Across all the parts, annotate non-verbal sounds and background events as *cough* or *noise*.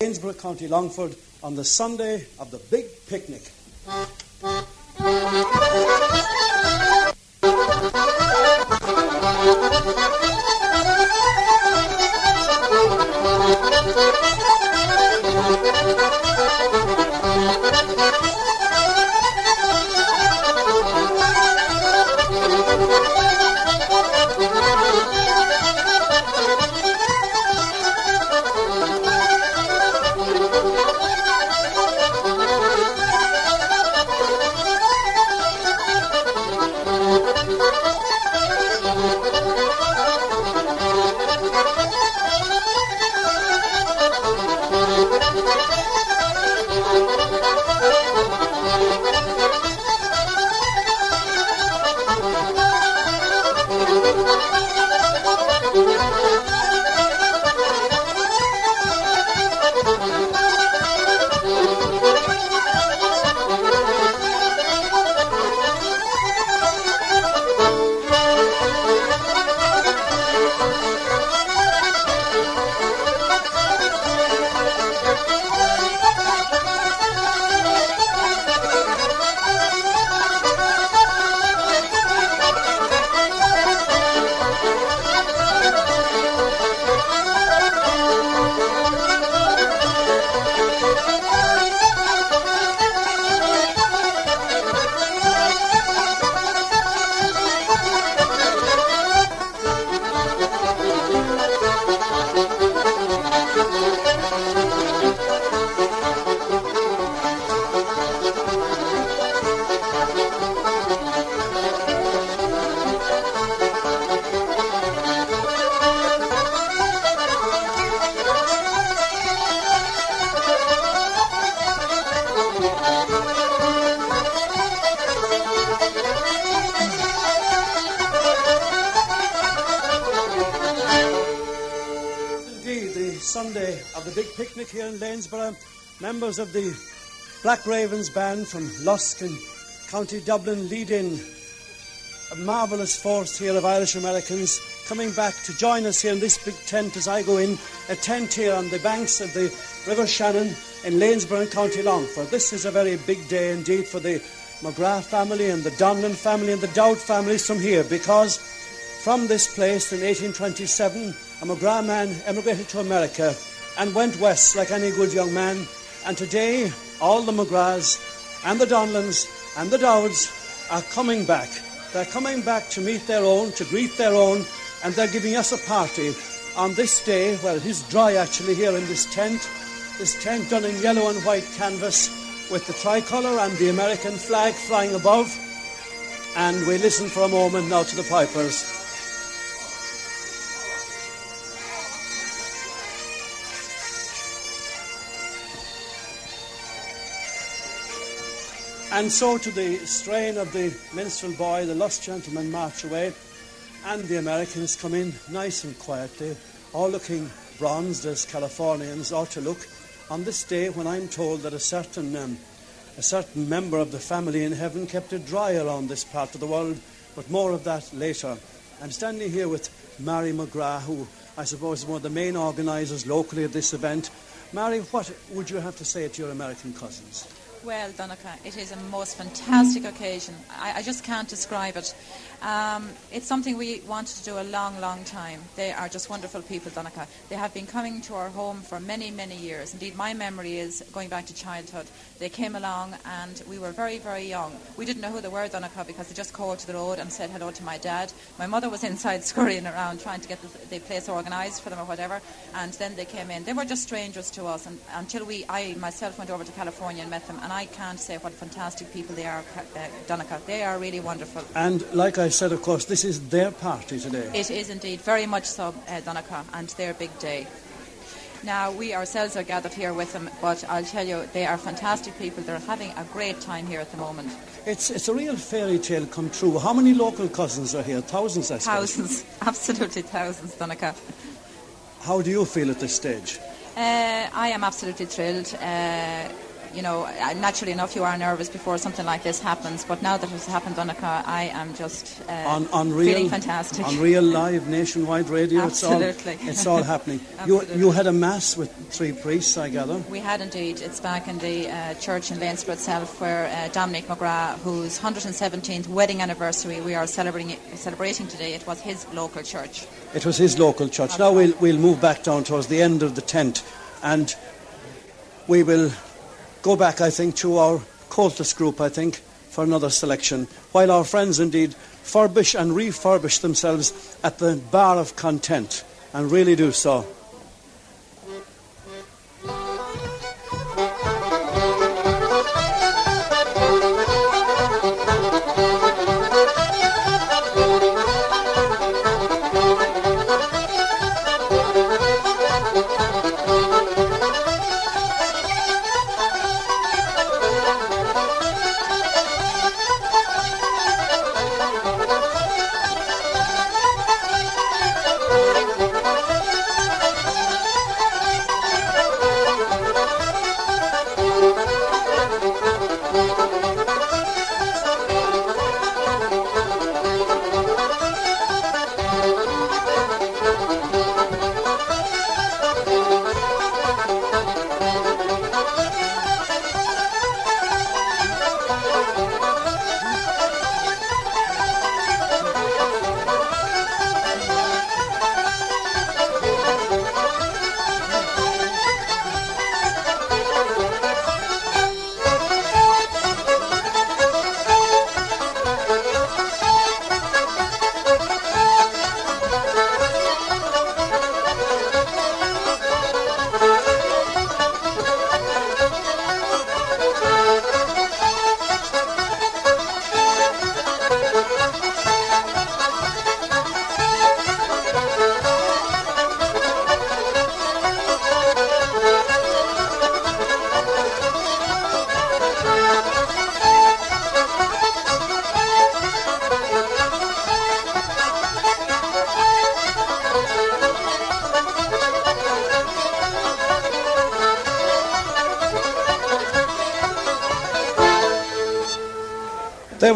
Lanesborough, County Longford, on the Sunday of the big picnic. Picnic here in Lanesborough, members of the Black Ravens band from Lusk and County Dublin lead in a marvellous force here of Irish Americans coming back to join us here in this big tent as I go in, a tent here on the banks of the River Shannon in Lanesborough County Longford. This is a very big day indeed for the McGrath family and the Donlan family and the Dowd families from here because from this place in 1827, a McGrath man emigrated to America and went west like any good young man. And today, all the McGraths and the Donlans and the Dowds are coming back. They're coming back to meet their own, to greet their own, and they're giving us a party on this day. Well, it is dry actually here in this tent. This tent done in yellow and white canvas with the tricolour and the American flag flying above. And we listen for a moment now to the pipers. And so to the strain of the minstrel boy, the lost gentleman march away, and the Americans come in nice and quietly, all looking bronzed as Californians ought to look, on this day when I'm told that a certain um, a certain member of the family in heaven kept it dry around this part of the world, but more of that later. I'm standing here with Mary McGrath, who I suppose is one of the main organisers locally at this event. Mary, what would you have to say to your American cousins? Well, Donncha, it is a most fantastic occasion. I, I just can't describe it. Um, it's something we wanted to do a long, long time. They are just wonderful people, Donncha. They have been coming to our home for many, many years. Indeed, my memory is going back to childhood. They came along and we were very, very young. We didn't know who they were, Donncha, because they just called to the road and said hello to my dad. My mother was *laughs* inside scurrying around trying to get the, the place organised for them or whatever, and then they came in. They were just strangers to us and, until we, I myself went over to California and met them, and I can't say what fantastic people they are, uh. They are really wonderful. And like I said, of course, this is their party today. It is indeed very much so, uh, Donncha, and their big day. Now, we ourselves are gathered here with them, but I'll tell you, they are fantastic people. They're having a great time here at the moment. It's, it's a real fairy tale come true. How many local cousins are here? Thousands, I suppose. Thousands, *laughs* absolutely thousands, Donncha. How do you feel at this stage? Uh, I am absolutely thrilled. Uh, you know, naturally enough, you are nervous before something like this happens. But now that it's happened, Donncha, I am just uh, on, on real, feeling fantastic. On real live nationwide radio, Absolutely. it's all, it's *laughs* all happening. you, you had a mass with three priests, I gather. We had indeed. It's back in the uh, church in Lanesborough itself, where uh, Dominic McGrath, whose 117th wedding anniversary we are celebrating celebrating today, it was his local church. It was his local church. Now we'll we'll move back down towards the end of the tent, and we will go back, I think, to our Comhaltas group, I think, for another selection, while our friends indeed furbish and refurbish themselves at the bar of content, and really do so.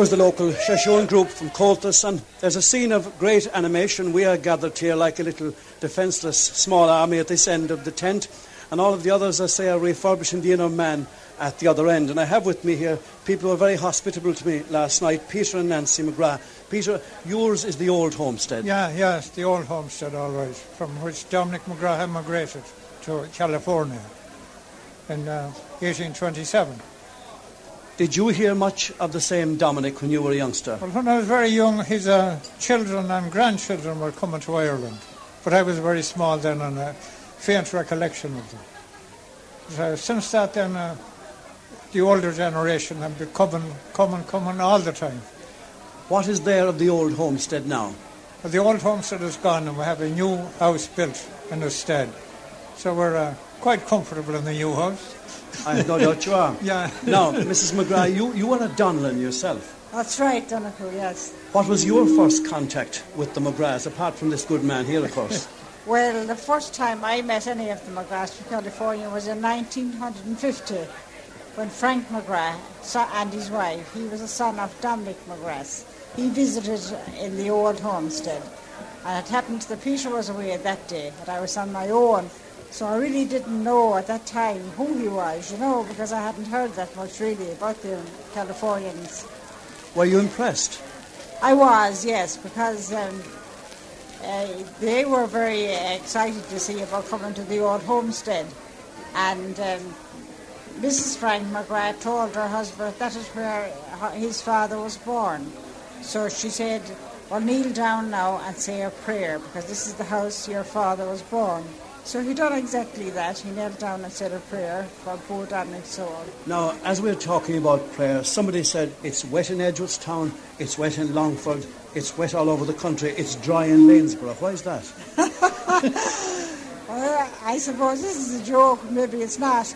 Was the local Seisiún group from Comhaltas, and there's a scene of great animation. We are gathered here like a little defenceless small army at this end of the tent, and all of the others, I say, are refurbishing the inner man at the other end. And I have with me here people who were very hospitable to me last night, Peter and Nancy McGrath. Peter, yours is the old homestead. Yeah, yes, the old homestead, all right, from which Dominic McGrath emigrated to California in uh, 1827. Did you hear much of the same Dominic when you were a youngster? Well, when I was very young, his uh, children and grandchildren were coming to Ireland, but I was very small then and a faint recollection of them. Uh, since that, then uh, the older generation have been coming, coming, coming all the time. What is there of the old homestead now? But the old homestead is gone, and we have a new house built in the stead. So we're uh, quite comfortable in the new house. I have no doubt you are. Yeah. Now, Mrs. McGrath, you, you were a Donlan yourself. That's right, Donncha, yes. What was your first contact with the McGraths, apart from this good man here, of course? *laughs* Well, the first time I met any of the McGraths from California was in 1950 when Frank McGrath and his wife, he was a son of Dominic McGrath, he visited in the old homestead. And it happened that Peter was away that day, and I was on my own. So I really didn't know at that time who he was, you know, because I hadn't heard that much really about the Californians. Were you impressed? I was, yes, because um, uh, they were very excited to see about coming to the old homestead. And um, Mrs. Frank McGrath told her husband that is where his father was born. So she said, Well, kneel down now and say a prayer because this is the house your father was born. So he done exactly that. He knelt down and said a prayer for poor Dominic's soul. Now, as we're talking about prayer, somebody said it's wet in Edgeworthstown, it's wet in Longford, it's wet all over the country, it's dry in Lanesborough. Why is that? *laughs* Well, I suppose this is a joke, maybe it's not.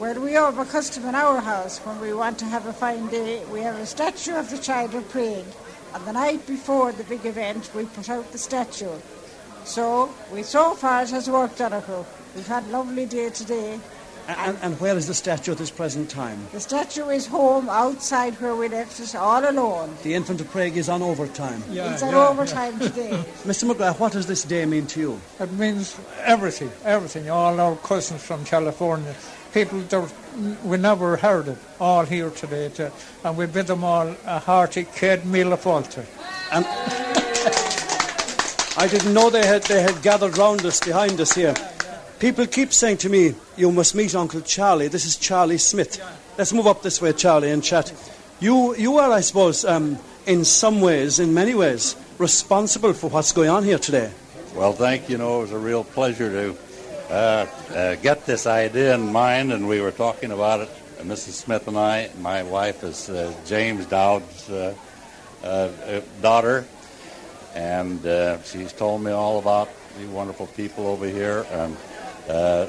Well, we have a custom in our house when we want to have a fine day, we have a statue of the child of Prague. And the night before the big event, we put out the statue. So, we so far it has worked, Donncha. We've had a lovely day today, And, and where is the statue at this present time? The statue is home outside where we left it all alone. The infant of Prague is on overtime. Yeah, it's on yeah, overtime today. *laughs* Mr. McGrath, what does this day mean to you? It means everything, everything. All our cousins from California, people that we never heard of, all here today. To, and we bid them all a hearty Céad Míle Fáilte. And I didn't know they had, they had gathered round us, behind us here. People keep saying to me, you must meet Uncle Charlie. This is Charlie Smith. Let's move up this way, Charlie, and chat. You, you are, I suppose, um, in some ways, in many ways, responsible for what's going on here today. Well, thank you. know, it was a real pleasure to uh, uh, get this idea in mind, and we were talking about it, uh, Mrs. Smith and I. My wife is uh, James Dowd's uh, uh, daughter, and she's told me all about the wonderful people over here. And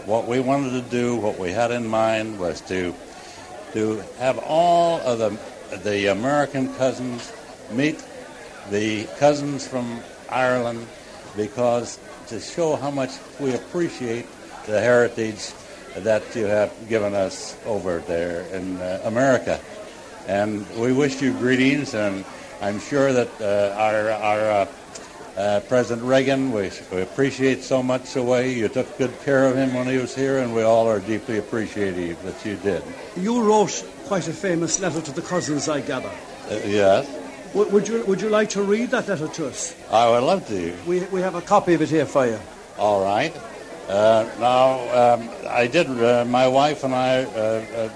what we wanted to do, what we had in mind, was to to have all of the the American cousins meet the cousins from Ireland because to show how much we appreciate the heritage that you have given us over there in uh, America. And we wish you greetings, and I'm sure that uh, our, our uh, uh President Reagan, we, we, appreciate so much the way you took good care of him when he was here, and we all are deeply appreciative that you did. You wrote quite a famous letter to the cousins, I gather. Uh, yes. Would you, would you like to read that letter to us? I would love to. We, we have a copy of it here for you. All right. Uh, now, um, I did, uh, my wife and I uh,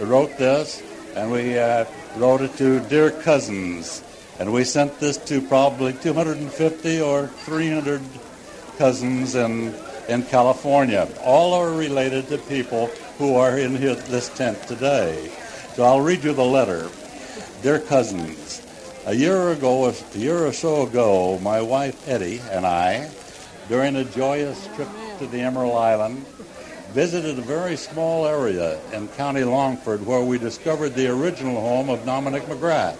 uh wrote this, and we uh, wrote it to dear cousins. And we sent this to probably 250 or 300 cousins in, in California. All are related to people who are in here, this tent today. So I'll read you the letter. Dear cousins, a year ago, a year or so ago, my wife Eddie and I, during a joyous trip to the Emerald Island, visited a very small area in County Longford where we discovered the original home of Dominic McGrath.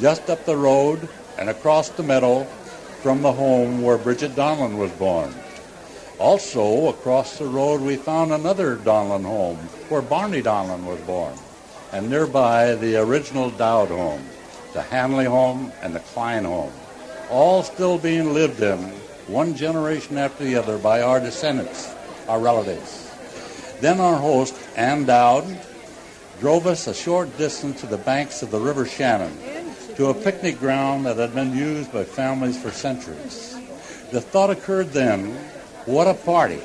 Just up the road and across the meadow from the home where Bridget Donlan was born. Also, across the road, we found another Donlan home where Barney Donlan was born, and nearby the original Dowd home the Hanley home, and the Klein home, all still being lived in one generation after the other by our descendants, our relatives. Then our host, Ann Dowd, drove us a short distance to the banks of the River Shannon to a picnic ground that had been used by families for centuries. The thought occurred then, what a party,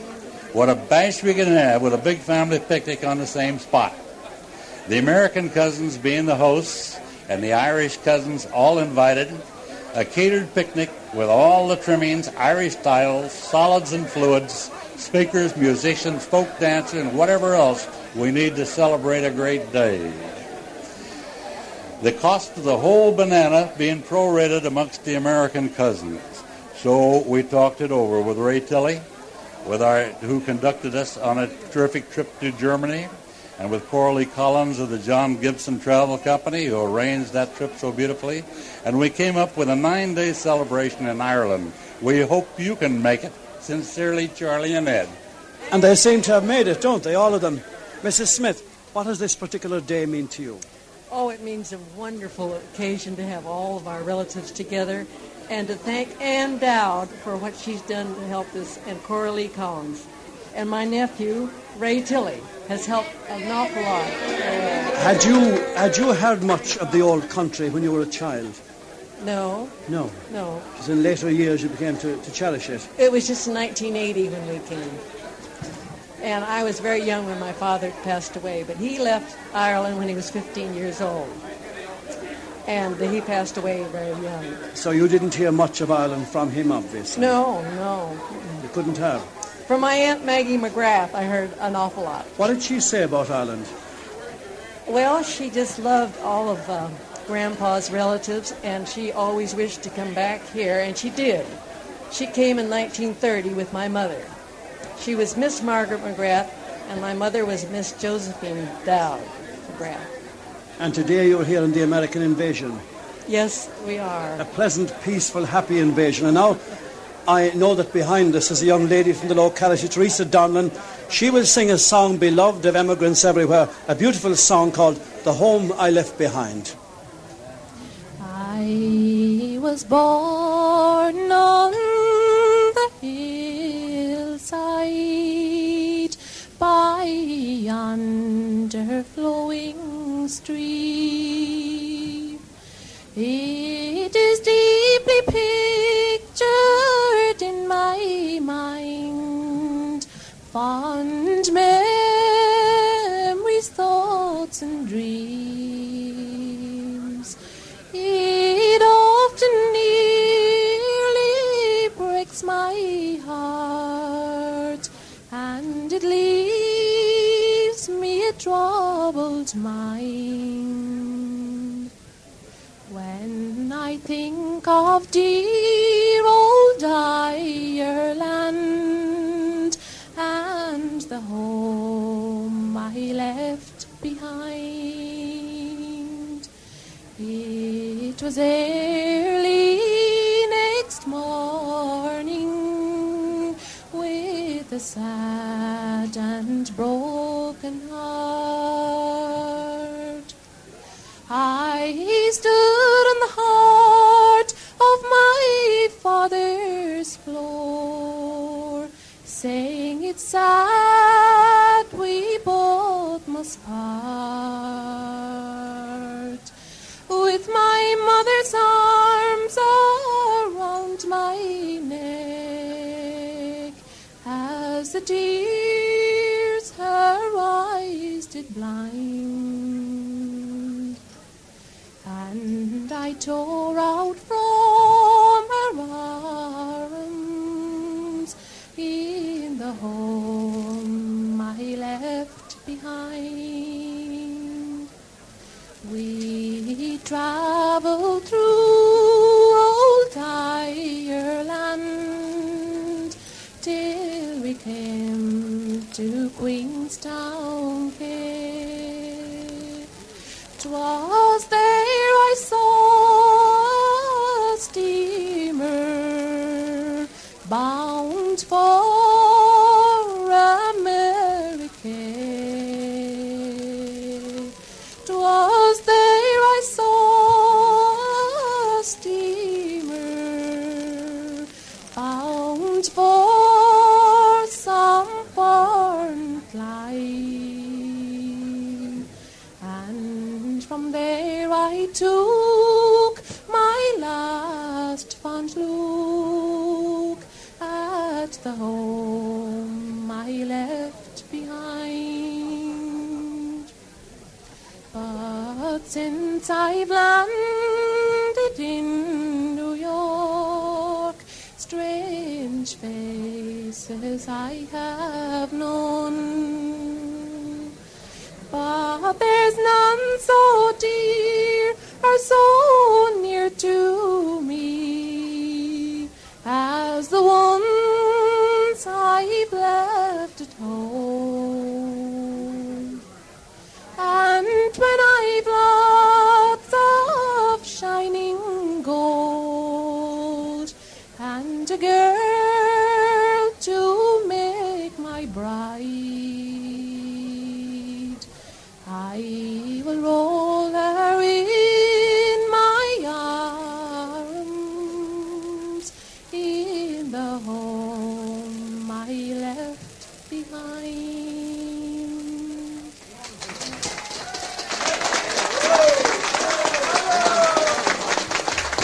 what a bash we can have with a big family picnic on the same spot. The American cousins being the hosts, and the Irish cousins all invited. A catered picnic with all the trimmings, Irish styles, solids and fluids, speakers, musicians, folk dancing, and whatever else we need to celebrate a great day. The cost of the whole banana being prorated amongst the American cousins. So we talked it over with Ray Tilley, with our who conducted us on a terrific trip to Germany, and with Coralie Collins of the John Gibson Travel Company, who arranged that trip so beautifully. And we came up with a nine day celebration in Ireland. We hope you can make it. Sincerely, Charlie and Ed. And they seem to have made it, don't they, all of them? Mrs. Smith, what does this particular day mean to you? Oh, it means a wonderful occasion to have all of our relatives together and to thank Ann Dowd for what she's done to help us and Coralie Collins and my nephew, Ray Tilley has helped an awful lot. Had you had you heard much of the old country when you were a child? No. No. No. Because in later years you began to, to cherish it. It was just 1980 when we came. And I was very young when my father passed away, but he left Ireland when he was 15 years old. And he passed away very young. So you didn't hear much of Ireland from him, obviously? No, no. You couldn't have? From my Aunt Maggie McGrath, I heard an awful lot. What did she say about Ireland? Well, she just loved all of uh, Grandpa's relatives, and she always wished to come back here, and she did. She came in 1930 with my mother. She was Miss Margaret McGrath, and my mother was Miss Josephine Dowd McGrath. And today you're here in the American invasion. Yes, we are. A pleasant, peaceful, happy invasion. And now I know that behind us is a young lady from the locality, Teresa Donlan. She will sing a song beloved of emigrants everywhere, a beautiful song called The Home I Left Behind. I was born on the hillside by yonder flowing stream. Dear old Ireland and the home I left behind, it was early saying We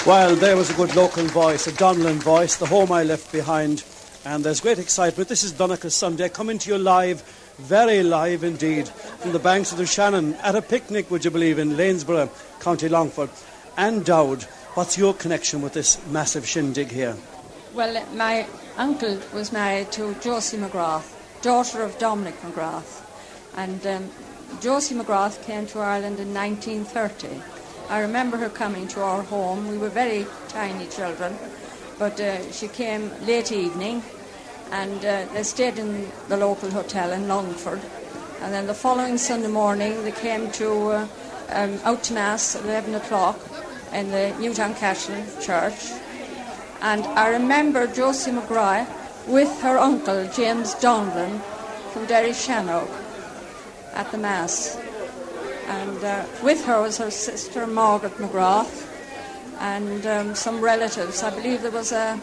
Well, there was a good local voice, a Donlan voice, the home I left behind. And there's great excitement. This is Donncha Sunday coming to you live, very live indeed, from the banks of the Shannon at a picnic, would you believe, in Lanesborough, County Longford. And Dowd, what's your connection with this massive shindig here? Well, my uncle was married to Josie McGrath, daughter of Dominic McGrath. And um, Josie McGrath came to Ireland in 1930. I remember her coming to our home. We were very tiny children, but uh, she came late evening and uh, they stayed in the local hotel in Longford. And then the following Sunday morning, they came to uh, um, out to Mass at 11 o'clock in the Newtowncashel Church. And I remember Josie McGrath with her uncle, James Donlan, from Derry Shannock at the Mass. And uh, with her was her sister, Margaret McGrath, and um, some relatives. I believe there was a,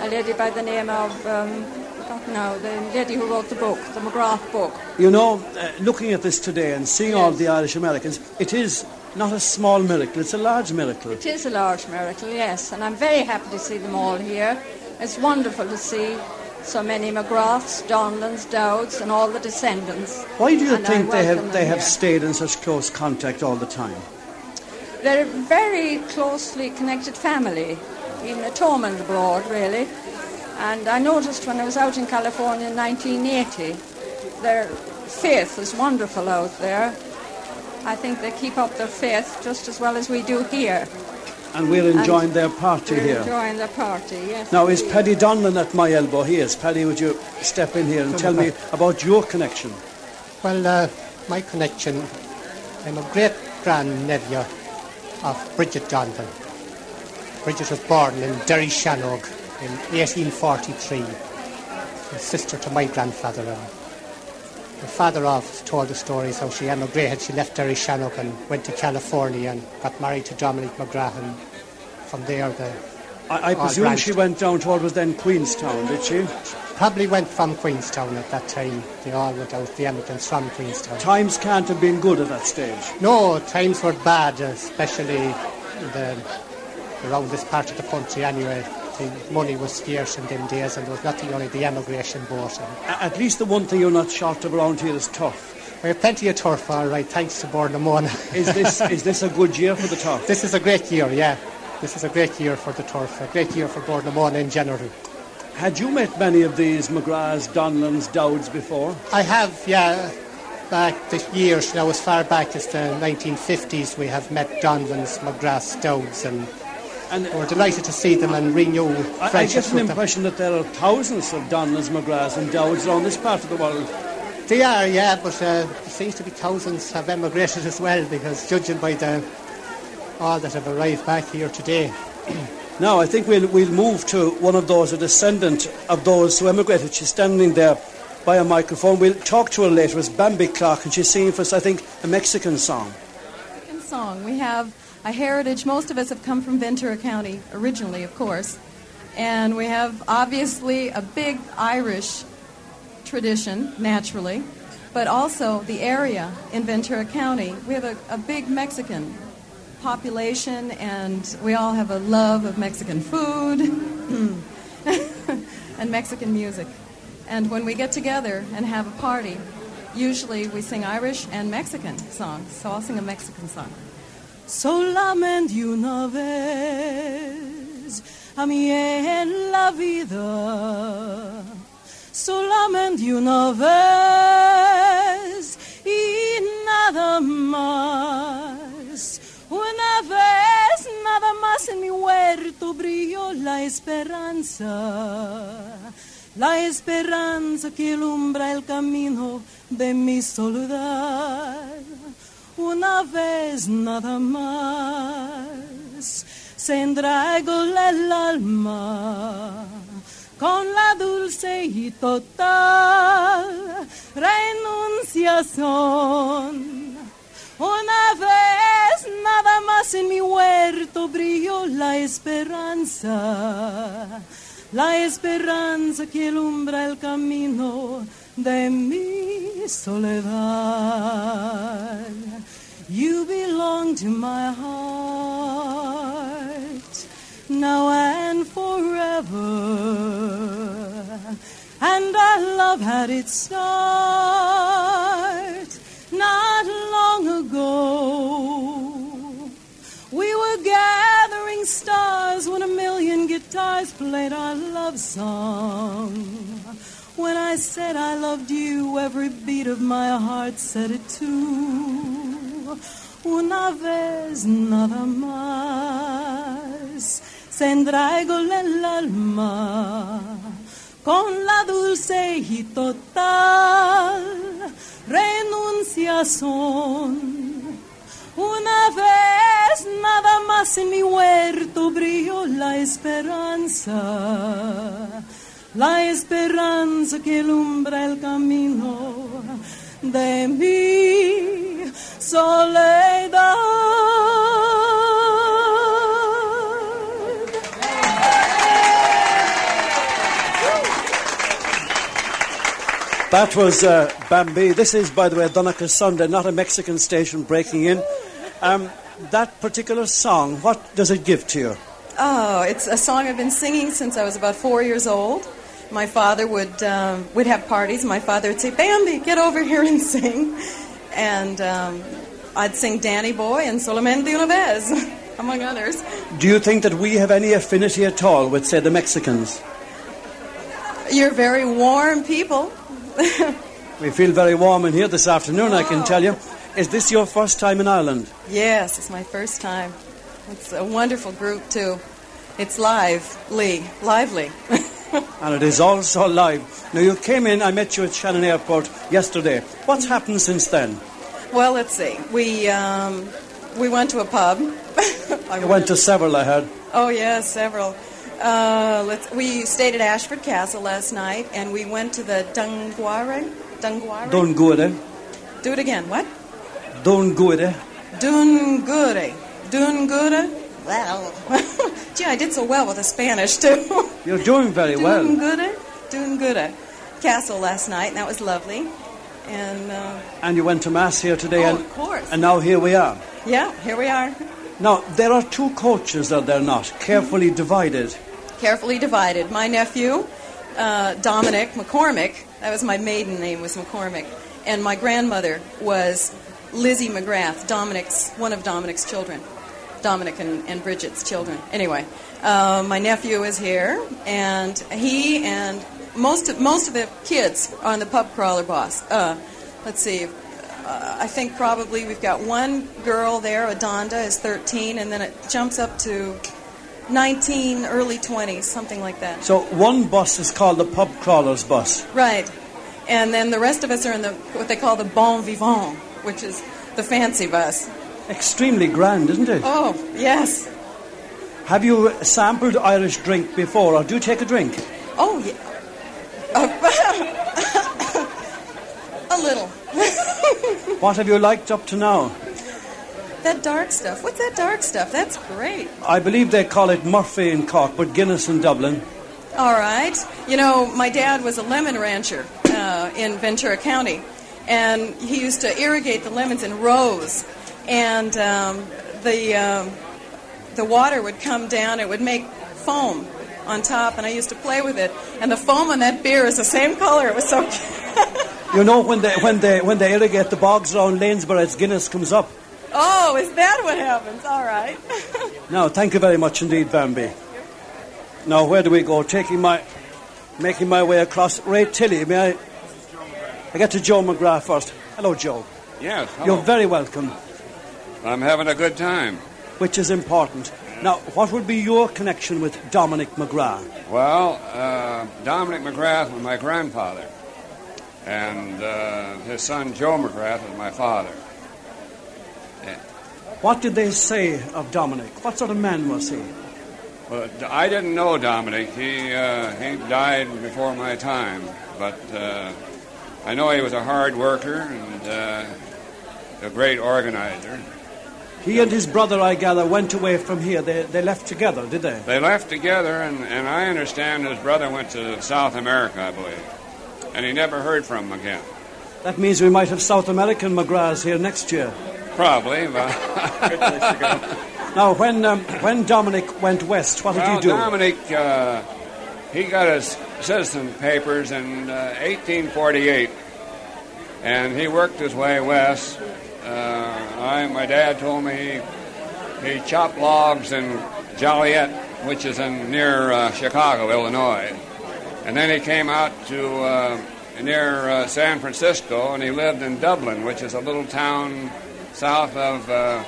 a lady by the name of, um, I don't know, the lady who wrote the book, the McGrath book. You know, uh, looking at this today and seeing all the Irish Americans, it is not a small miracle, it's a large miracle. It is a large miracle, yes, and I'm very happy to see them all here. It's wonderful to see so many McGraths, Donlans, Dowds, and all the descendants. Why do you And think they have they have here. stayed in such close contact all the time? They're a very closely connected family, even at home and abroad, really. And I noticed when I was out in California in 1980, their faith is wonderful out there. I think they keep up their faith just as well as we do here. And we're enjoying their party They're here. enjoying the party, yes. Now, is Paddy Donlan at my elbow? He is. Paddy, would you step in here and tell me about your connection? Well, uh, my connection, I'm a great grandnephew of Bridget Donlan. Bridget was born in Derry Shannog in 1843, a sister to my grandfather. My father off told the stories how she emigrated. She left Derry Shannog and went to California and got married to Dominic McGrath. And from there, the I, I presume branched. she went down to what was then Queenstown, did she? Probably went from Queenstown at that time. They all went out, the emigrants from Queenstown. Times can't have been good at that stage. No, times were bad, especially the, around this part of the country anyway. The money was scarce in them days and there was nothing, only the emigration. And At least the one thing you're not short of around here is turf. we have plenty of turf, all right, thanks to Bord na Móna. Is this is this a good year for the turf? this is a great year, yeah. This is a great year for the turf, a great year for Bord na Móna in general. Had you met many of these McGraths, Donlans, Dowds before? I have, yeah, back the years, now as far back as the 1950s, we have met Donlans, McGraths, Dowds, and And we're delighted to see them and renew I, I get an with them. impression that there are thousands of Donlans, McGraths, and Dowds around this part of the world. They are, yeah, but uh, there seems to be thousands have emigrated *laughs* as well because judging by the all that have arrived back here today. *clears throat* Now, I think we'll, we'll move to one of those, a descendant of those who emigrated. She's standing there by a microphone. We'll talk to her later. It's Bambi Clark, and she's singing for us, I think, a Mexican song. American song. We have a heritage. Most of us have come from Ventura County originally, of course. And we have obviously a big Irish tradition, naturally, but also the area in Ventura County. We have a, a big Mexican population, and we all have a love of Mexican food *laughs* and Mexican music. And when we get together and have a party, usually we sing Irish and Mexican songs. So I'll sing a Mexican song. Solamente una vez a mí en la vida, solamente una vez y nada más. Una vez nada más en mi huerto brilló la esperanza. La esperanza que alumbra el camino de mi soledad. Una vez nada más se entregó el alma con la dulce y total renunciación. Una vez nada más en mi huerto brilló la esperanza, la esperanza que alumbra el camino de mi soledad. You belong to my heart now and forever. And our love had its start not long ago. We were gathering stars when a million guitars played our love song. When I said I loved you, every beat of my heart said it too. Una vez nada más se entregó el alma con la dulce y total renunciación. Una vez nada más en mi huerto brilló la esperanza, la esperanza que alumbra el camino de mi soledad. That was uh, Bambi. This is, by the way, Donncha Sunday, not a Mexican station breaking in. Um, that particular song, what does it give to you? Oh, it's a song I've been singing since I was about four years old. My father would um, would have parties. My father would say, "Bambi, get over here and sing," and um, I'd sing "Danny Boy" and "Solamente una vez," *laughs* among others. Do you think that we have any affinity at all with, say, the Mexicans? You're very warm people. *laughs* We feel very warm in here this afternoon, I can tell you. Is this your first time in Ireland? Yes, it's my first time. It's a wonderful group too. It's lively, lively. *laughs* And it is also live. Now, you came in, I met you at Shannon Airport yesterday. What's happened since then? well, let's see. We um, we went to a pub. *laughs* You went to several, I heard. Oh yes, several. Uh, let's, we stayed at Ashford Castle last night, and we went to the Dunguare. Dunguare. Dun Guide. Do it again. What? Dun Guide. Dungure. Dungure. Well, *laughs* gee, I did so well with the Spanish too. *laughs* You're doing very well. Dungure. Dungure. Castle last night, and that was lovely. And uh, And you went to Mass here today, Oh, and, of course. and now here we are. yeah, here we are. Now, there are two cultures coaches, are there not? Carefully divided. carefully divided. My nephew, uh, Dominic McCormick, that was my maiden name was McCormick, and my grandmother was Lizzie McGrath, Dominic's one of Dominic's children, Dominic and, and Bridget's children. Anyway, uh, my nephew is here, and he and most of, most of the kids are on the pub crawler boss. Uh, let's see. Uh, I think probably we've got one girl there, Adonda, is 13, and then it jumps up to 19, early 20s, something like that. So one bus is called the pub crawlers bus. Right. And then the rest of us are in the what they call the bon vivant, which is the fancy bus. Extremely grand, isn't it? Oh, yes. Have you sampled Irish drink before, or do you take a drink? Oh, yeah. *laughs* a little. *laughs* What have you liked up to now? That dark stuff. What's that dark stuff? That's great. I believe they call it Murphy in Cork, but Guinness in Dublin. All right. You know, my dad was a lemon rancher uh, in Ventura County, and he used to irrigate the lemons in rows, and um, the um, the water would come down. It would make foam on top, and I used to play with it. And the foam on that beer is the same color. It was so. *laughs* You know, when they, when they, when they irrigate the bogs around Lanesborough, it's Guinness comes up. oh, is that what happens? All right. *laughs* no, thank you very much indeed, Bambi. Now, where do we go? Taking my, making my way across Ray Tilly. May I? I get to Joe McGrath first. Hello, Joe. Yes, hello. You're very welcome, I'm having a good time. which is important. Now, what would be your connection with Dominic McGrath? Well, uh, Dominic McGrath was my grandfather, and uh, his son Joe McGrath was my father. What did they say of Dominic? What sort of man was he? Well, I didn't know Dominic. He uh, he died before my time, but uh, I know he was a hard worker and uh, a great organizer. He and his brother, I gather, went away from here. They, they left together, did they? They left together, and, and I understand his brother went to South America, I believe, and he never heard from him again. That means we might have South American McGraths here next year. Probably, but *laughs* Now, when um, when Dominic went west, what did well, he do? Dominic, uh, he got his citizen papers in uh, 1848, and he worked his way west. Uh, I, my dad told me he, he chopped logs in Joliet, which is in near uh, Chicago, Illinois, and then he came out to uh, near uh, San Francisco, and he lived in Dublin, which is a little town south of uh,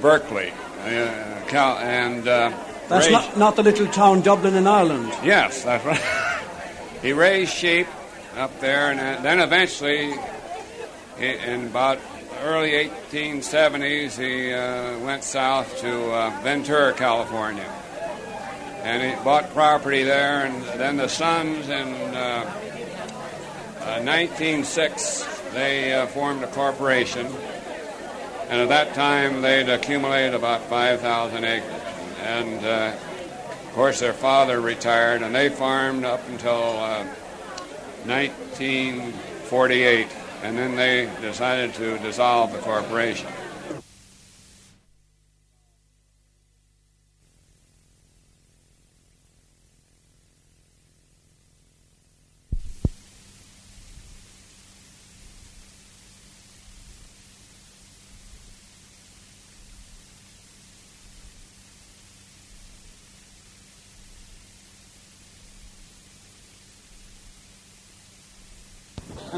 Berkeley. Uh, Cal- and uh, That's raised- not, not the little town Dublin in Ireland. Yes, that's right. *laughs* he raised sheep up there, and uh, then eventually, in about early 1870s, he uh, went south to uh, Ventura, California. And he bought property there, and then the sons in uh, uh, 1906, they uh, formed a corporation. And at that time, they'd accumulated about 5,000 acres. And uh, of course, their father retired, and they farmed up until uh, 1948, and then they decided to dissolve the corporation.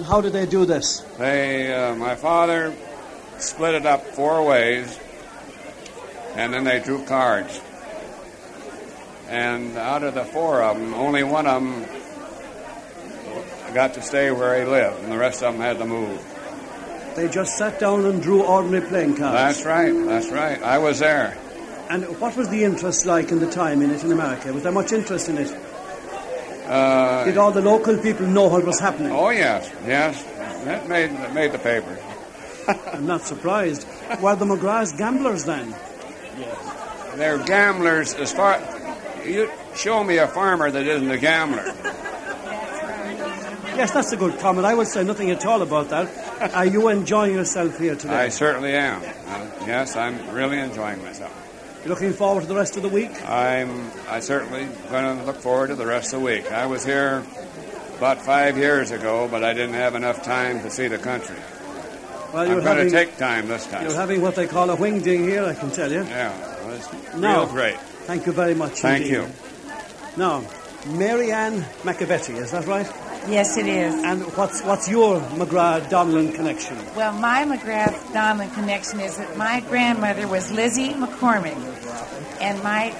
And how did they do this? They, uh, my father split it up four ways, and then they drew cards. And out of the four of them, only one of them got to stay where he lived, and the rest of them had to move. They just sat down and drew ordinary playing cards. That's right, that's right. I was there. And what was the interest like in the time in it in America? Was there much interest in it? Uh, Did all the local people know what was happening? oh, yes, yes. That made, that made the paper. *laughs* I'm not surprised. Were the McGraths gamblers then? Yes. They're gamblers as far. You show me a farmer that isn't a gambler. Yes, that's a good comment. I would say nothing at all about that. Are you enjoying yourself here today? I certainly am. Uh, yes, I'm really enjoying myself. You looking forward to the rest of the week? I'm I certainly going to look forward to the rest of the week. I was here about five years ago, but I didn't have enough time to see the country. Well, you're I'm going to take time this time. You're having what they call a wing ding here, I can tell you. Yeah, well, it's Now, real great. Thank you very much. Thank indeed. you. Now, Mary Ann McAvetty, is that right? Yes, it is. And what's what's your McGrath Donlan connection? Well, my McGrath Donlan connection is that my grandmother was Lizzie McCormick, and my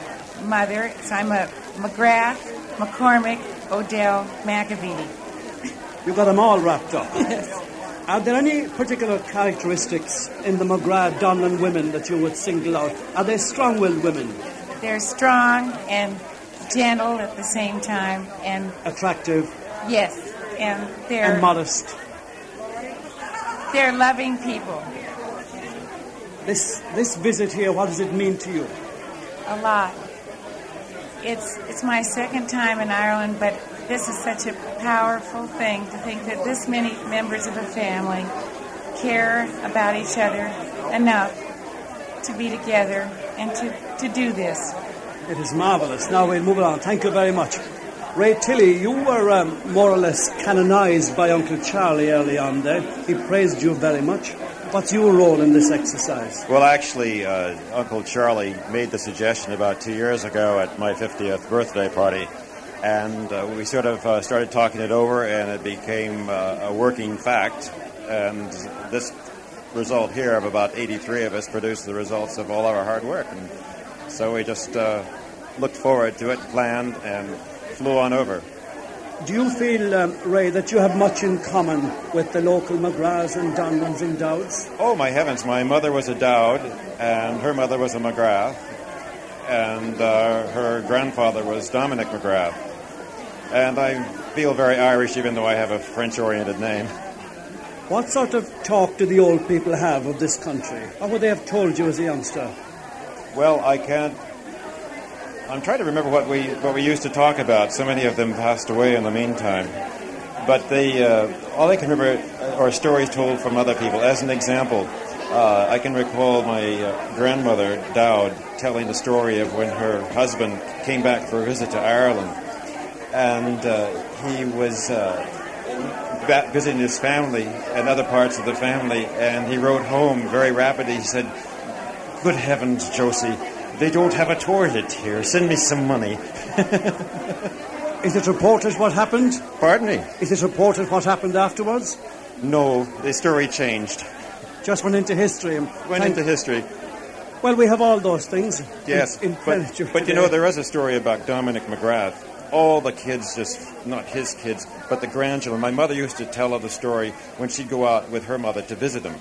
mother, so I'm a McGrath, McCormick, Odell, McAvity. *laughs* You got them all wrapped up. *laughs* Yes. Are there any particular characteristics in the McGrath Donlan women that you would single out? Are they strong-willed women, They're strong and gentle at the same time, and attractive, yes, and they're and modest? they're loving people This this visit here, what does it mean to you? a lot. It's it's my second time in Ireland, but this is such a powerful thing to think that this many members of a family care about each other enough to be together and to, to do this. It is marvellous. Now we'll move on. Thank you very much. Ray Tilly, you were um, more or less canonized by Uncle Charlie early on there. He praised you very much. What's your role in this exercise? Well, actually, uh, Uncle Charlie made the suggestion about two years ago at my 50th birthday party, and uh, we sort of uh, started talking it over, and it became uh, a working fact. And this result here of about 83 of us produced the results of all our hard work. And so we just uh, looked forward to it, planned, and flew on over. Do you feel, um, Ray, that you have much in common with the local McGraths and Donlans and Dowds? Oh, my heavens, my mother was a Dowd, and her mother was a McGrath, and uh, her grandfather was Dominic McGrath. And I feel very Irish, even though I have a French oriented name. What sort of talk do the old people have of this country? What would they have told you as a youngster? Well, I can't. I'm trying to remember what we what we used to talk about. So many of them passed away in the meantime. But they, uh, all I can remember are stories told from other people. As an example, uh, I can recall my uh, grandmother Dowd telling the story of when her husband came back for a visit to Ireland, and uh, he was uh, visiting his family and other parts of the family, and he wrote home very rapidly. He said, "Good heavens, Josie." They don't have a toilet here. Send me some money. *laughs* Is it reported what happened? Pardon me? Is it reported what happened afterwards? No, the story changed. Just went into history. and Went thank- into history. Well, we have all those things. Yes, In, in but, but you know there is a story about Dominic McGrath. All the kids, just not his kids, but the grandchildren. My mother used to tell her the story when she'd go out with her mother to visit him,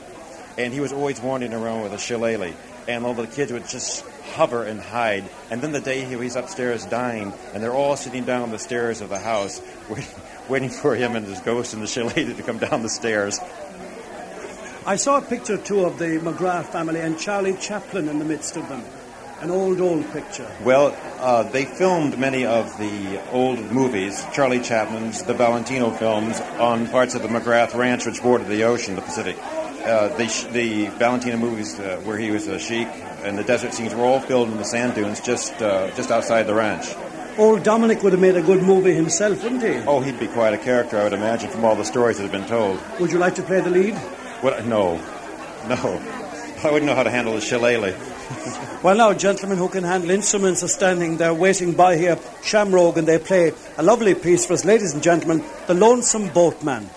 and he was always wandering around with a shillelagh, and all the kids would just hover and hide. And then the day he was upstairs dying, and they're all sitting down on the stairs of the house, *laughs* waiting, waiting for him and his ghost and the shillelagh to come down the stairs. I saw a picture too of the McGrath family and Charlie Chaplin in the midst of them. An old, old picture. Well, uh, they filmed many of the old movies, Charlie Chaplin's, the Valentino films, on parts of the McGrath Ranch, which bordered the ocean, the Pacific. Uh, the, the Valentino movies, uh, where he was a sheik, and the desert scenes were all filmed in the sand dunes just uh, just outside the ranch. Old Dominic would have made a good movie himself, wouldn't he? Oh, he'd be quite a character, I would imagine, from all the stories that have been told. Would you like to play the lead? What? No, no. I wouldn't know how to handle the shillelagh. *laughs* Well, now, gentlemen who can handle instruments are standing there waiting by here, Shamrock, and they play a lovely piece for us, ladies and gentlemen, The Lonesome Boatman.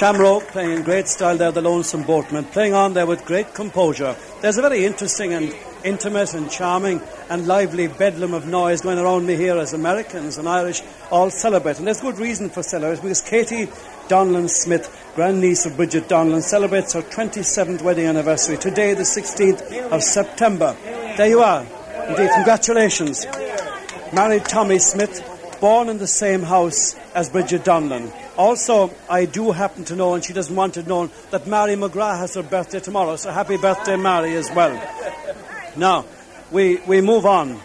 Shamrock playing in great style there, the Lonesome Boatman, playing on there with great composure. There's a very interesting and intimate and charming and lively bedlam of noise going around me here as Americans and Irish all celebrate. And there's good reason for celebrating because Katie Donlan Smith, grandniece of Bridget Donlan, celebrates her 27th wedding anniversary today, the 16th of September. There you are. Indeed, congratulations. Married Tommy Smith, born in the same house as Bridget Donlan. Also, I do happen to know, and she doesn't want it known, that Mary McGrath has her birthday tomorrow. So happy birthday, Mary, as well. Now, we, we move on.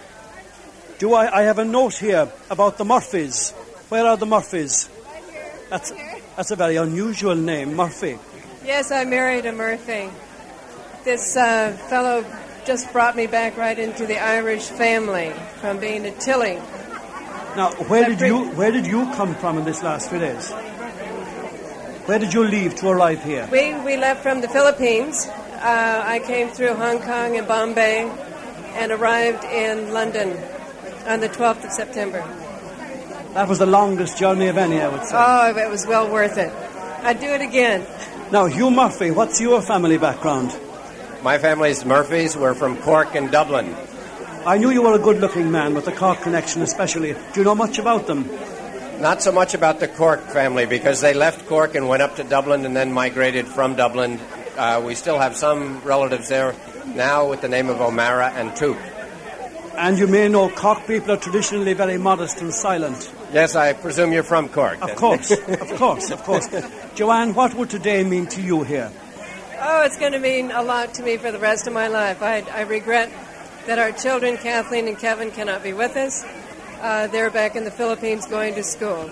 Do I, I have a note here about the Murphys. Where are the Murphys? That's, that's a very unusual name, Murphy. Yes, I married a Murphy. This uh, fellow just brought me back right into the Irish family from being a Tilly. Now, where did you where did you come from in this last few days? Where did you leave to arrive here? We, we left from the Philippines. Uh, I came through Hong Kong and Bombay and arrived in London on the 12th of September. That was the longest journey of any, I would say. Oh, it was well worth it. I'd do it again. Now, Hugh Murphy, what's your family background? My family's Murphys. We're from Cork and Dublin. I knew you were a good looking man with the Cork connection, especially. Do you know much about them? Not so much about the Cork family because they left Cork and went up to Dublin and then migrated from Dublin. Uh, we still have some relatives there now with the name of O'Mara and Toop. And you may know Cork people are traditionally very modest and silent. Yes, I presume you're from Cork. Of course, *laughs* of course, of course. Joanne, what would today mean to you here? Oh, it's going to mean a lot to me for the rest of my life. I, I regret that our children, Kathleen and Kevin, cannot be with us. Uh, they're back in the Philippines going to school.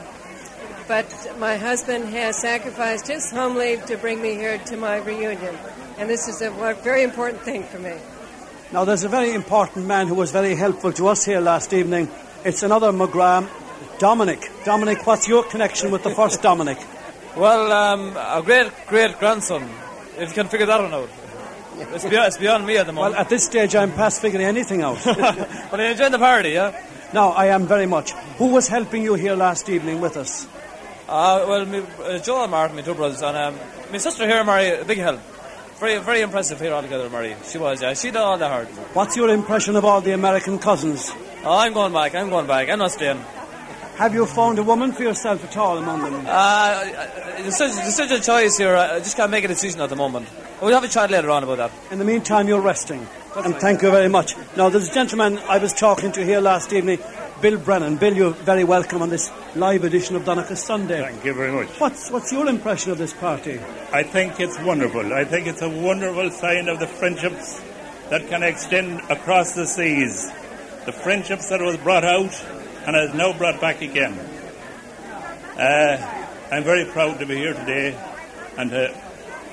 But my husband has sacrificed his home leave to bring me here to my reunion. And this is a very important thing for me. Now, there's a very important man who was very helpful to us here last evening. It's another McGrath, Dominic. Dominic, what's your connection with the first Dominic? Well, um, a great great grandson, if you can figure that one out. It's beyond, it's beyond me at the moment. Well, at this stage, I'm past figuring anything out. but I enjoyed the party, yeah? No, I am very much. Who was helping you here last evening with us? Uh, well, me, uh, Joe and Martin, my two brothers, and um, my sister here, Mary, a big help. Very, very impressive here altogether, Mary. She was, yeah. She did all the hard. What's your impression of all the American cousins? Oh, I'm going back. I'm going back. I'm not staying. Have you found a woman for yourself at all among them? Uh, there's such, there's such a choice here. I just can't make a decision at the moment. We'll have a chat later on about that. In the meantime, you're resting. and thank you very much. Now, there's a gentleman I was talking to here last evening, Bill Brennan. Bill, you're very welcome on this live edition of Donncha Sunday. Thank you very much. What's, what's your impression of this party? I think it's wonderful. I think it's a wonderful sign of the friendships that can extend across the seas. The friendships that was brought out and is now brought back again. Uh, I'm very proud to be here today and to,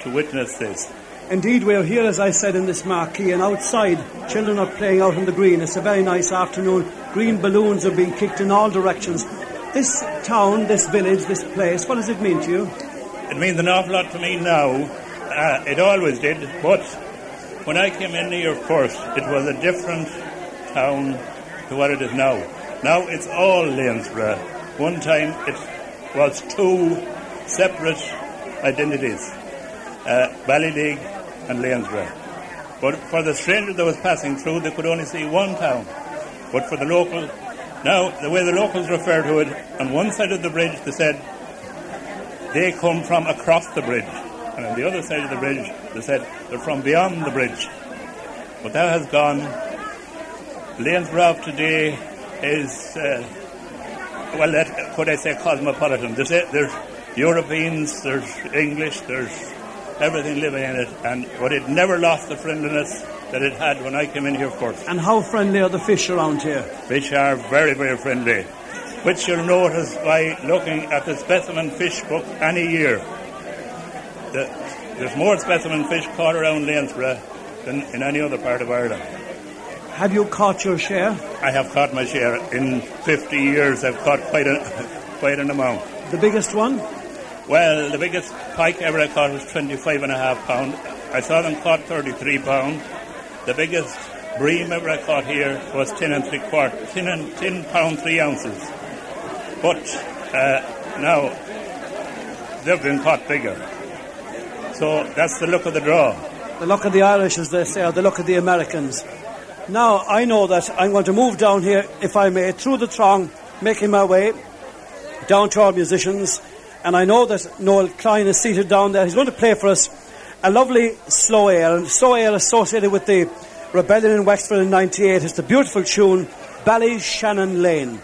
to witness this. Indeed, we're here, as I said, in this marquee, and outside, children are playing out on the green. It's a very nice afternoon. Green balloons are being kicked in all directions. This town, this village, this place, what does it mean to you? It means an awful lot to me now. Uh, it always did, but when I came in here first, it was a different town to what it is now. Now it's all Lanesborough. One time it was two separate identities, uh, Ballyleague and Lanesborough. But for the stranger that was passing through, they could only see one town. But for the local, now the way the locals refer to it, on one side of the bridge they said they come from across the bridge, and on the other side of the bridge they said they're from beyond the bridge. But that has gone. Lanesborough today is, uh, well, that, could I say cosmopolitan? There's, there's Europeans, there's English, there's everything living in it, and but it never lost the friendliness that it had when I came in here first. And how friendly are the fish around here? Fish are very, very friendly, which you'll notice by looking at the specimen fish book any year. The, there's more specimen fish caught around Lanesborough than in any other part of Ireland. Have you caught your share? I have caught my share. In 50 years, I've caught quite, a, quite an amount. The biggest one? Well, the biggest pike ever I caught was 25 and a half pound. I saw them caught 33 pound. The biggest bream ever I caught here was 10 and 3 quarter, 10, and, 10 pound 3 ounces. But uh, now, they've been caught bigger. So that's the look of the draw. The luck of the Irish, as they say, or the luck of the Americans. Now, I know that I'm going to move down here, if I may, through the throng, making my way down to our musicians. And I know that Noel Klein is seated down there. He's going to play for us a lovely slow air. And slow air associated with the rebellion in Wexford in 98 is the beautiful tune Ballyshannon Lane.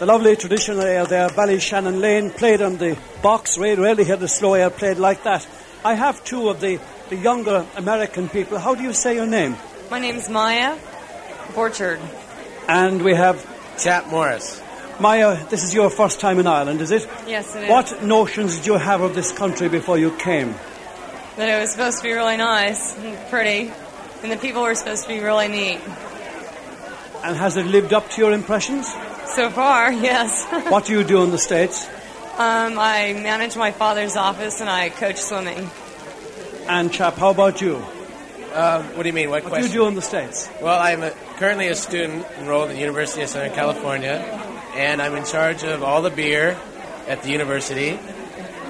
The lovely traditional air there, Ballyshannon Lane, played on the box. Ray rarely heard the slow air played like that. I have two of the, the younger American people. How do you say your name? My name's Maya Borchard. And we have Chap Morris. Maya. This is your first time in Ireland, is it? Yes, it is. What notions did you have of this country before you came? That it was supposed to be really nice and pretty, and the people were supposed to be really neat. And has it lived up to your impressions? So far, *laughs* yes. what do you do in the States? um, I manage my father's office and I coach swimming. And chap, how about you? Um, what do you mean? What, What do you do in the States? Well, I'm a, currently a student enrolled in the University of Southern California, and I'm in charge of all the beer at the university.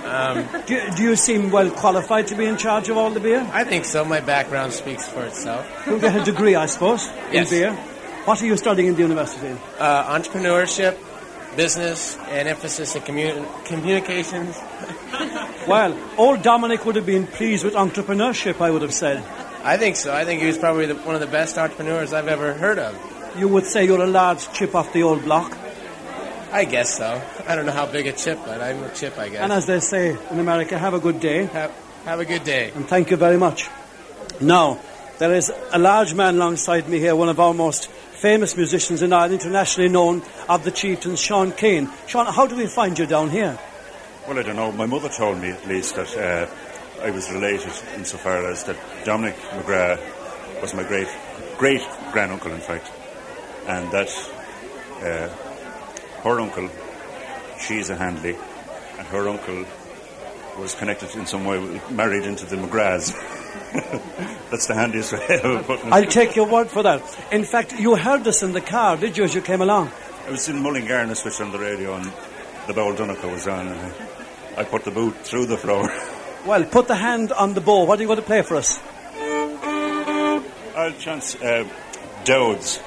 Um, *laughs* Do you, do you seem well qualified to be in charge of all the beer? I think so. My background speaks for itself. You get a degree, I suppose, Yes. in beer. What are you studying in the university? Uh, entrepreneurship, business, and emphasis in commu- communications. *laughs* Well, old Dominic would have been pleased with entrepreneurship, I would have said. I think so. I think he was probably the, one of the best entrepreneurs I've ever heard of. You would say you're a large chip off the old block. I guess so. I don't know how big a chip, but I'm a chip, I guess. And as they say in America, have a good day. Have, have a good day. And thank you very much. Now, there is a large man alongside me here, one of our most famous musicians in Ireland, internationally known of the Chieftains, Sean Keane. Sean, how do we find you down here? Well, I don't know. My mother told me at least that uh, I was related insofar as that Dominic McGrath was my great great granduncle, in fact, and that uh, her uncle, she's a Handley, and her uncle was connected in some way, married into the McGraths. *laughs* *laughs* That's the handiest way of putting it. I'll take your word for that. In fact, you heard us in the car, did you, as you came along? I was in Mullingar and I switched on the radio and the Bowl Donncha was on and I, I put the boot through the floor. *laughs* Well, put the hand on the bow. What are you going to play for us? I'll chance uh, Dowds.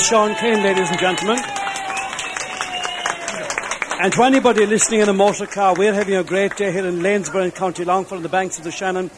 Was Sean Keane, ladies and gentlemen. And to anybody listening in a motor car, we're having a great day here in Lanesborough County Longford on the banks of the Shannon.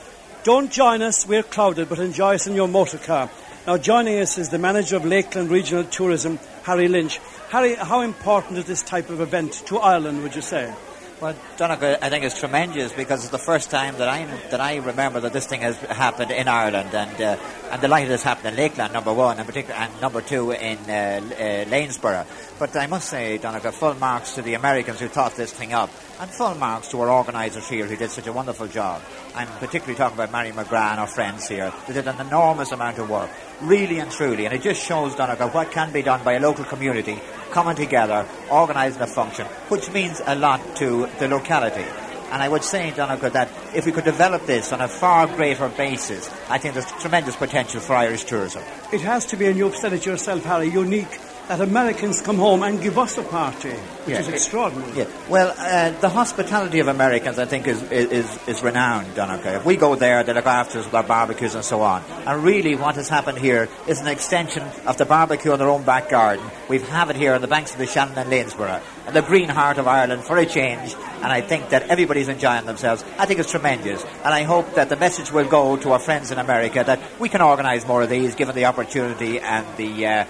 Don't join us, we're crowded, but enjoy us in your motor car. Now, joining us is the manager of Lakeland Regional Tourism, Harry Lynch. Harry, how important is this type of event to Ireland, would you say? Well, Donncha, I think it's tremendous because it's the first time that I that I remember that this thing has happened in Ireland, and uh, I'm delighted it's happened in Lakeland, number one, and particular, and number two in uh, uh, Lanesborough. But I must say, Donncha, full marks to the Americans who thought this thing up, and full marks to our organisers here who did such a wonderful job. I'm particularly talking about Mary McGrath and our friends here. They did an enormous amount of work, really and truly, and it just shows Donncha what can be done by a local community coming together, organising a function, which means a lot to the locality. And I would say, Donncha, that if we could develop this on a far greater basis, I think there's tremendous potential for Irish tourism. It has to be, and you've said it yourself, Harry, unique that Americans come home and give us a party, which Yeah. is extraordinary. Yeah. Well, uh, the hospitality of Americans, I think, is is, is renowned, Donncha. If we go there, they look after us with our barbecues and so on. And really, what has happened here is an extension of the barbecue in their own back garden. We have it here on the banks of the Shannon and Lanesborough, and the green heart of Ireland for a change. And I think that everybody's enjoying themselves. I think it's tremendous, and I hope that the message will go to our friends in America that we can organise more of these, given the opportunity and the uh,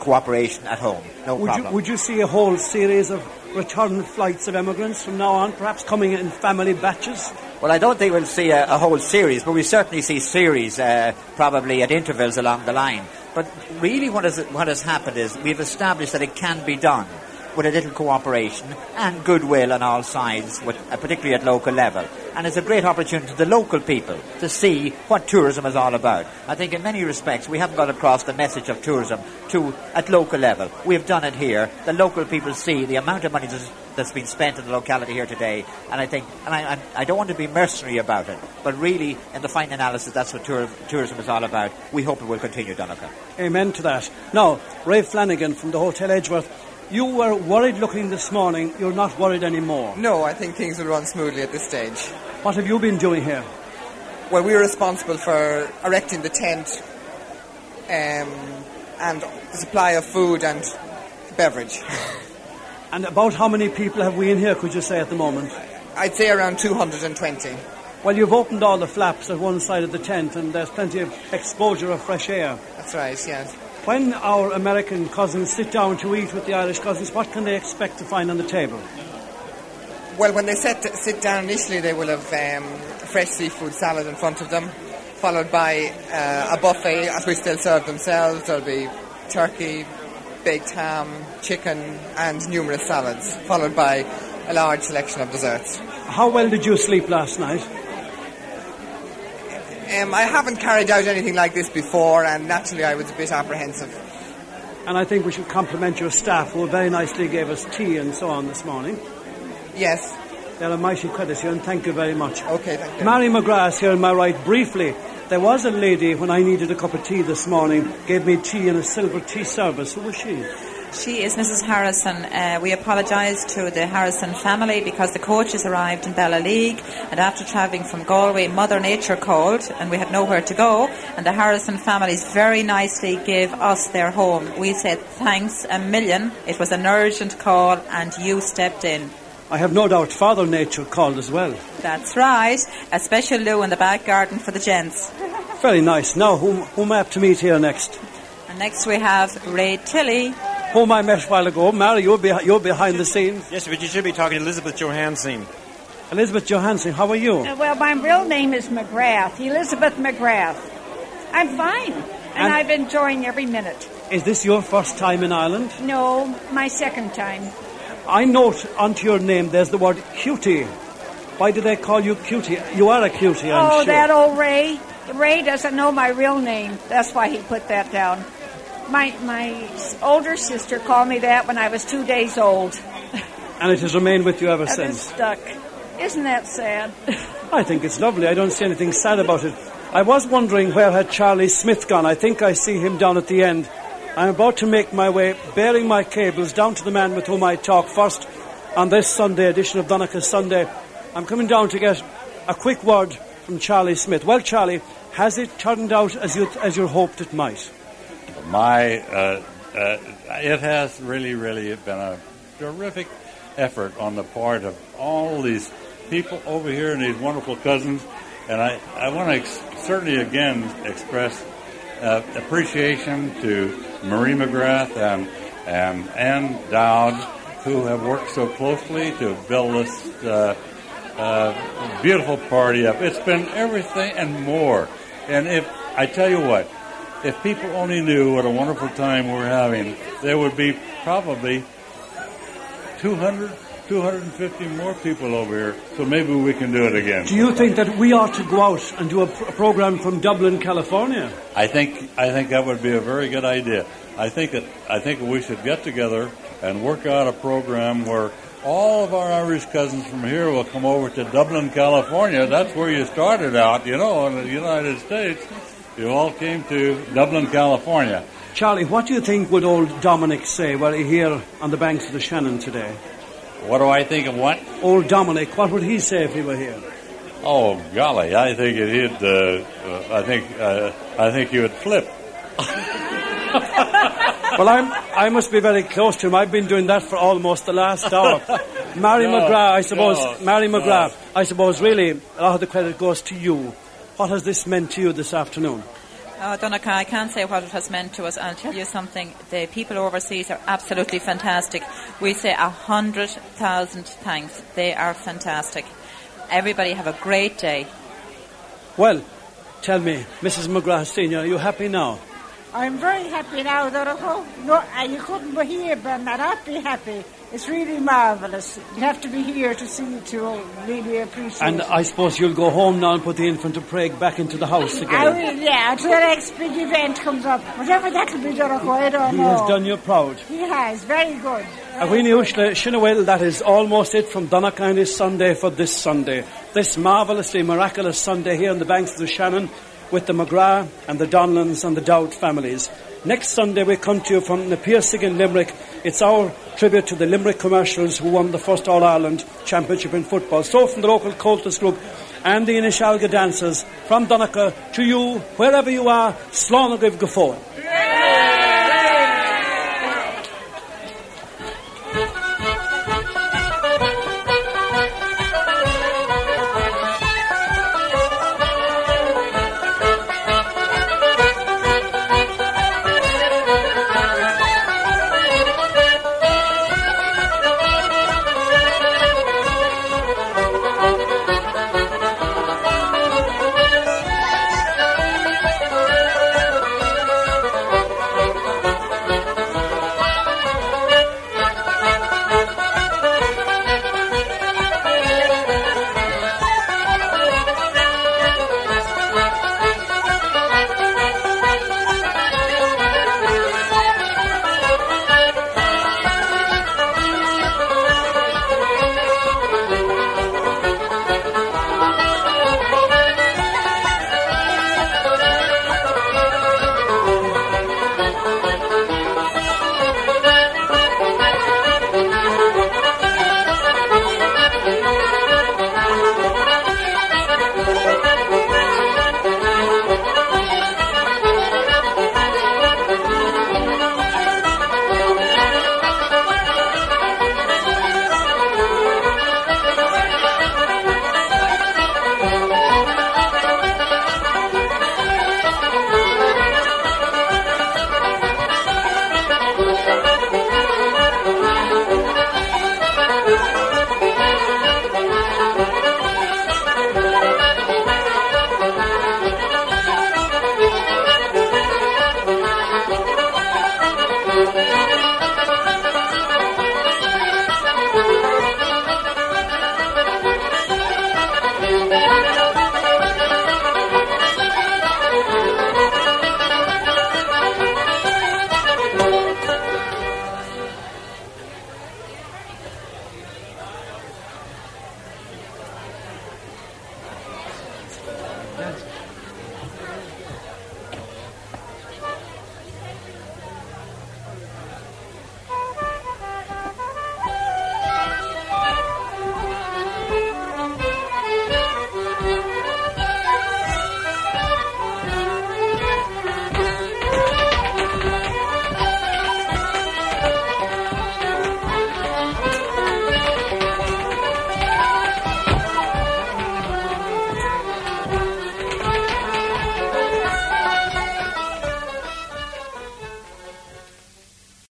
cooperation at home. No would problem. you, would you see a whole series of return flights of immigrants from now on, perhaps coming in family batches? Well, I don't think we'll see a, a whole series, but we certainly see series, uh, probably at intervals along the line. But really, what has what has happened is we've established that it can be done with a little cooperation and goodwill on all sides, with, uh, particularly at local level. And it's a great opportunity to the local people to see what tourism is all about. I think in many respects we haven't got across the message of tourism to at local level. We've done it here. The local people see the amount of money that's, that's been spent in the locality here today. And I think, and I, I, I don't want to be mercenary about it, but really, in the final analysis, that's what tour, tourism is all about. We hope it will continue, Donncha. Amen to that. Now, Ray Flanagan from the Hotel Edgeworth, you were worried looking this morning. You're not worried anymore. No, I think things will run smoothly at this stage. What have you been doing here? Well, we were responsible for erecting the tent um, and the supply of food and beverage. *laughs* And about how many people have we in here, could you say, at the moment? I'd say around 220. Well, you've opened all the flaps at one side of the tent, and there's plenty of exposure of fresh air. That's right, yes. When our American cousins sit down to eat with the Irish cousins, what can they expect to find on the table? Well, when they sit, sit down initially, they will have um, fresh seafood salad in front of them, followed by uh, a buffet as we still serve themselves. There'll be turkey, baked ham, chicken, and numerous salads, followed by a large selection of desserts. How well did you sleep last night? Um, I haven't carried out anything like this before, and naturally I was a bit apprehensive. And I think we should compliment your staff who very nicely gave us tea and so on this morning. Yes. They're a mighty credit to you, and thank you very much. Okay, thank you. Mary McGrath here on my right. Briefly, there was a lady when I needed a cup of tea this morning, gave me tea in a silver tea service. Who was she? She is Mrs. Harrison. Uh, we apologise to the Harrison family because the coaches arrived in Ballyleague and after travelling from Galway, Mother Nature called and we had nowhere to go and the Harrison families very nicely gave us their home. We said thanks a million. It was an urgent call and you stepped in. I have no doubt Father Nature called as well. That's right. A special loo in the back garden for the gents. Very nice. Now, whom, whom I have to meet here next? And next we have Ray Tilley. Whom I met a while ago. Mary, you're, be, you're behind the scenes. Yes, but you should be talking to Elizabeth Johansson. Elizabeth Johansson, how are you? Uh, well, my real name is McGrath, Elizabeth McGrath. I'm fine, and, And- I've been enjoying every minute. Is this your first time in Ireland? No, my second time. I note onto your name there's the word cutie. Why do they call you cutie? You are a cutie, I'm oh, sure. that old Ray. Ray doesn't know my real name. That's why he put that down. My my older sister called me that when I was two days old. And it has remained with you ever since. stuck. Isn't that sad? I think it's lovely. I don't see anything sad about it. I was wondering where had Charlie Smith gone. I think I see him down at the end. I'm about to make my way, bearing my cables, down to the man with whom I talk first on this Sunday edition of Donncha Sunday. I'm coming down to get a quick word from Charlie Smith. Well, Charlie, has it turned out as you as you hoped it might? My, uh, uh, it has really, really been a terrific effort on the part of all these people over here and these wonderful cousins. And I, I want to ex- certainly again express uh, appreciation to Marie McGrath and, and Ann Dowd, who have worked so closely to build this uh, uh, beautiful party up. It's been everything and more. And if I tell you what, if people only knew what a wonderful time we're having, there would be probably 200, 250 more people over here. So maybe we can do it again. Do you think that we ought to go out and do a, pr- a program from Dublin, California? I think I think that would be a very good idea. I think that I think we should get together and work out a program where all of our Irish cousins from here will come over to Dublin, California. That's where you started out, you know, in the United States. You all came to Dublin, California. Charlie, what do you think would old Dominic say were he here on the banks of the Shannon today? What do I think of what? Old Dominic, what would he say if he were here? Oh golly, I think it, he'd. Uh, uh, I think. Uh, I think he would flip. *laughs* well, I'm, I must be very close to him. I've been doing that for almost the last hour. *laughs* Mary No, McGrath, I suppose, no, Mary no. McGrath, I suppose really a lot of the credit goes to you. What has this meant to you this afternoon? Oh, Donncha, I can't say what it has meant to us. I'll tell you something. The people overseas are absolutely fantastic. We say a hundred thousand thanks. They are fantastic. Everybody have a great day. Well, tell me, Mrs. McGrath Senior, are you happy now? I'm very happy now, Dorothy. No, uh, you couldn't be here, but not be happy. It's really marvellous. You have to be here to see it to really appreciate And it. I suppose you'll go home now and put the infant of Prague back into the house I again. will, yeah, until the next big event comes up. Whatever that'll be, Dorothy, I don't He know. has done you proud. He has, very good. A Winnie Ushla Shinawel, that is almost it from Donnachine this Sunday for this Sunday. This marvellously miraculous Sunday here on the banks of the Shannon with the McGrath and the Donlans and the Dowd families. Next Sunday we come to you from the Piercing in Limerick. It's our tribute to the Limerick commercials who won the first All Ireland Championship in football. So from the local Comhaltas group and the Inishalga dancers from Donegal to you, wherever you are, Slánagriv Gafon.